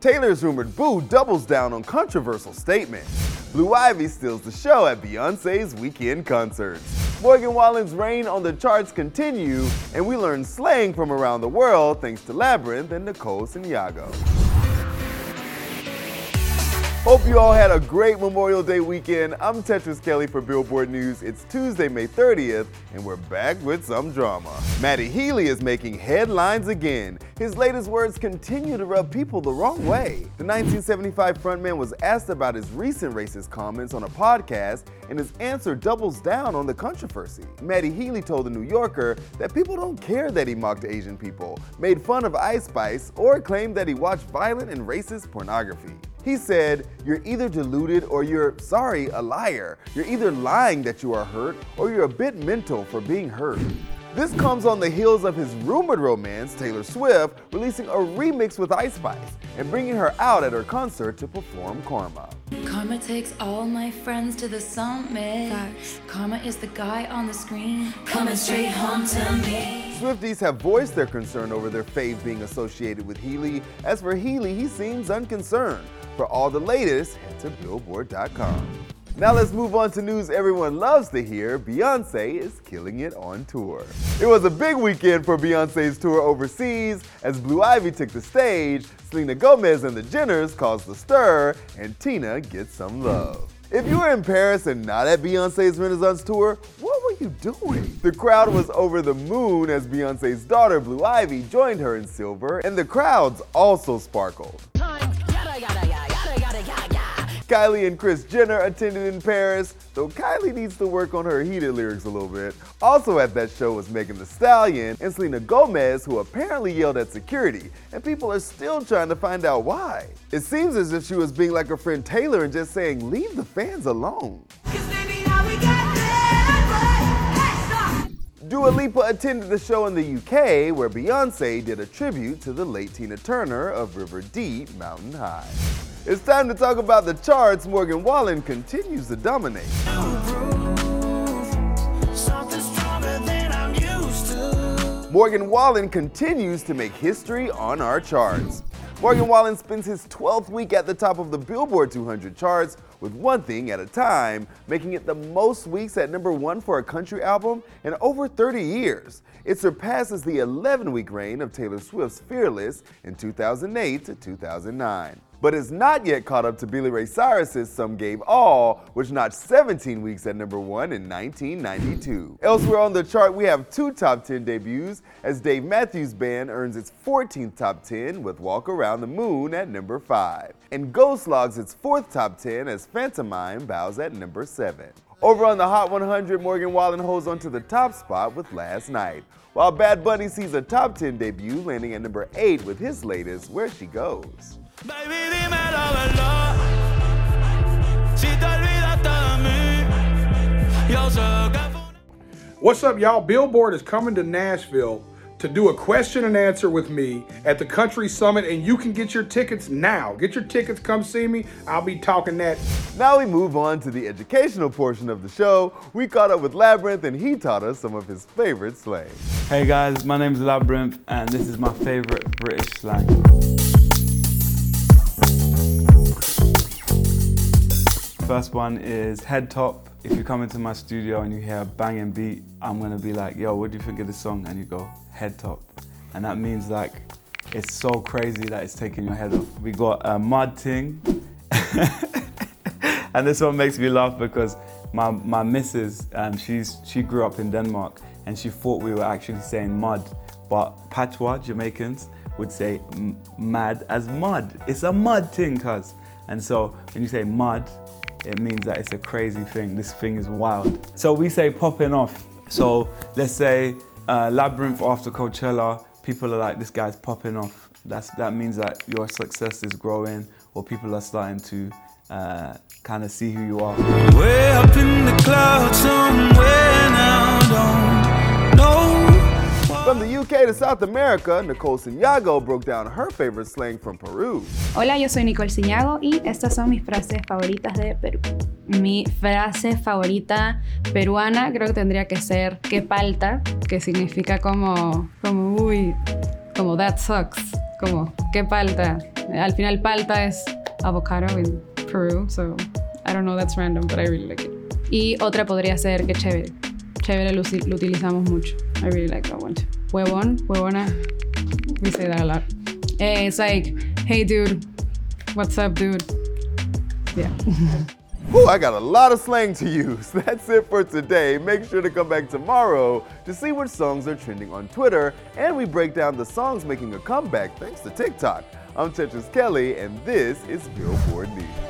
Taylor's rumored boo doubles down on controversial statement. Blue Ivy steals the show at Beyonce's weekend concerts. Morgan Wallen's reign on the charts continue, and we learn slang from around the world thanks to Labrinth and Nicole Santiago. Hope you all had a great Memorial Day weekend. I'm Tetris Kelly for Billboard News. It's Tuesday, May 30th, and we're back with some drama. Matty Healy is making headlines again. His latest words continue to rub people the wrong way. The 1975 frontman was asked about his recent racist comments on a podcast, and his answer doubles down on the controversy. Matty Healy told The New Yorker that people don't care that he mocked Asian people, made fun of Ice Spice, or claimed that he watched violent and racist pornography. He said, You're either deluded or you're, sorry, a liar. You're either lying that you are hurt or you're a bit mental for being hurt. This comes on the heels of his rumored romance, Taylor Swift, releasing a remix with Ice Spice and bringing her out at her concert to perform Karma. Karma takes all my friends to the summit. Facts. Karma is the guy on the screen, coming straight home to me. Swifties have voiced their concern over their fave being associated with Healy. As for Healy, he seems unconcerned. For all the latest, head to Billboard.com. Now let's move on to news everyone loves to hear. Beyonce is killing it on tour. It was a big weekend for Beyonce's tour overseas as Blue Ivy took the stage, Selena Gomez and the Jenners caused the stir, and Tina gets some love. If you were in Paris and not at Beyonce's Renaissance tour, what were you doing? The crowd was over the moon as Beyonce's daughter Blue Ivy joined her in silver, and the crowds also sparkled. Kylie and Kris Jenner attended in Paris, though Kylie needs to work on her heated lyrics a little bit. Also at that show was Megan Thee Stallion and Selena Gomez, who apparently yelled at security, and people are still trying to find out why. It seems as if she was being like her friend Taylor and just saying, leave the fans alone. Dua Lipa attended the show in the UK where Beyonce did a tribute to the late Tina Turner of River Deep, Mountain High. It's time to talk about the charts. Morgan Wallen continues to dominate. Morgan Wallen continues to make history on our charts. Morgan Wallen spends his 12th week at the top of the Billboard 200 charts with One Thing at a Time, making it the most weeks at number one for a country album in over 30 years. It surpasses the 11 week reign of Taylor Swift's Fearless in 2008 to 2009 but is not yet caught up to Billy Ray Cyrus's Some Gave All, which notched 17 weeks at number one in 1992. Elsewhere on the chart, we have two top 10 debuts as Dave Matthews Band earns its 14th top 10 with Walk Around the Moon at number 5. And Ghost logs its fourth top 10 as Phantomime bows at number 7. Over on the Hot 100, Morgan Wallen holds onto the top spot with Last Night, while Bad Bunny sees a top 10 debut landing at number 8 with his latest Where She Goes. Baby, dime la verdad. Si te olvidaste de mí, yo sé que What's up, y'all? Billboard is coming to Nashville to do a question and answer with me at the Country Summit, and you can get your tickets now. Get your tickets, come see me. I'll be talking that. Now we move on to the educational portion of the show. We caught up with Labrinth, and he taught us some of his favorite slang. Hey guys, my name is Labrinth, and this is my favorite British slang. First one is head top. If you come into my studio and you hear a banging beat, I'm gonna be like, yo, what do you think of this song? And you go, head top. And that means like, it's so crazy that it's taking your head off. We got a mud ting. and this one makes me laugh because my, my missus, um, she's, she grew up in Denmark and she thought we were actually saying mud. But patois, Jamaicans, would say mad as mud. It's a mud thing, cuz. And so when you say mud, it means that it's a crazy thing. This thing is wild. So we say popping off. So let's say uh, Labrinth after Coachella, people are like, this guy's popping off. That's, that means that your success is growing or people are starting to uh, kind of see who you are. From the UK to South America, Nicole Santiago broke down her favorite slang from Peru. Hola, yo soy Nicole Santiago y estas son mis frases favoritas de Perú. Mi frase favorita peruana creo que tendría que ser que palta, que significa como, como uy, como that sucks, como que palta, Al final, palta es avocado in Peru, so I don't know, that's random, but I really like it. Y otra podría ser que chévere. Chévere lo, lo utilizamos mucho. I really like that one too. Huevón, huevona. We say that a lot. Eh, it's like, hey dude, what's up, dude? Yeah. Ooh, I got a lot of slang to use. That's it for today. Make sure to come back tomorrow to see which songs are trending on Twitter, and we break down the songs making a comeback thanks to TikTok. I'm Tetris Kelly, and this is Billboard News.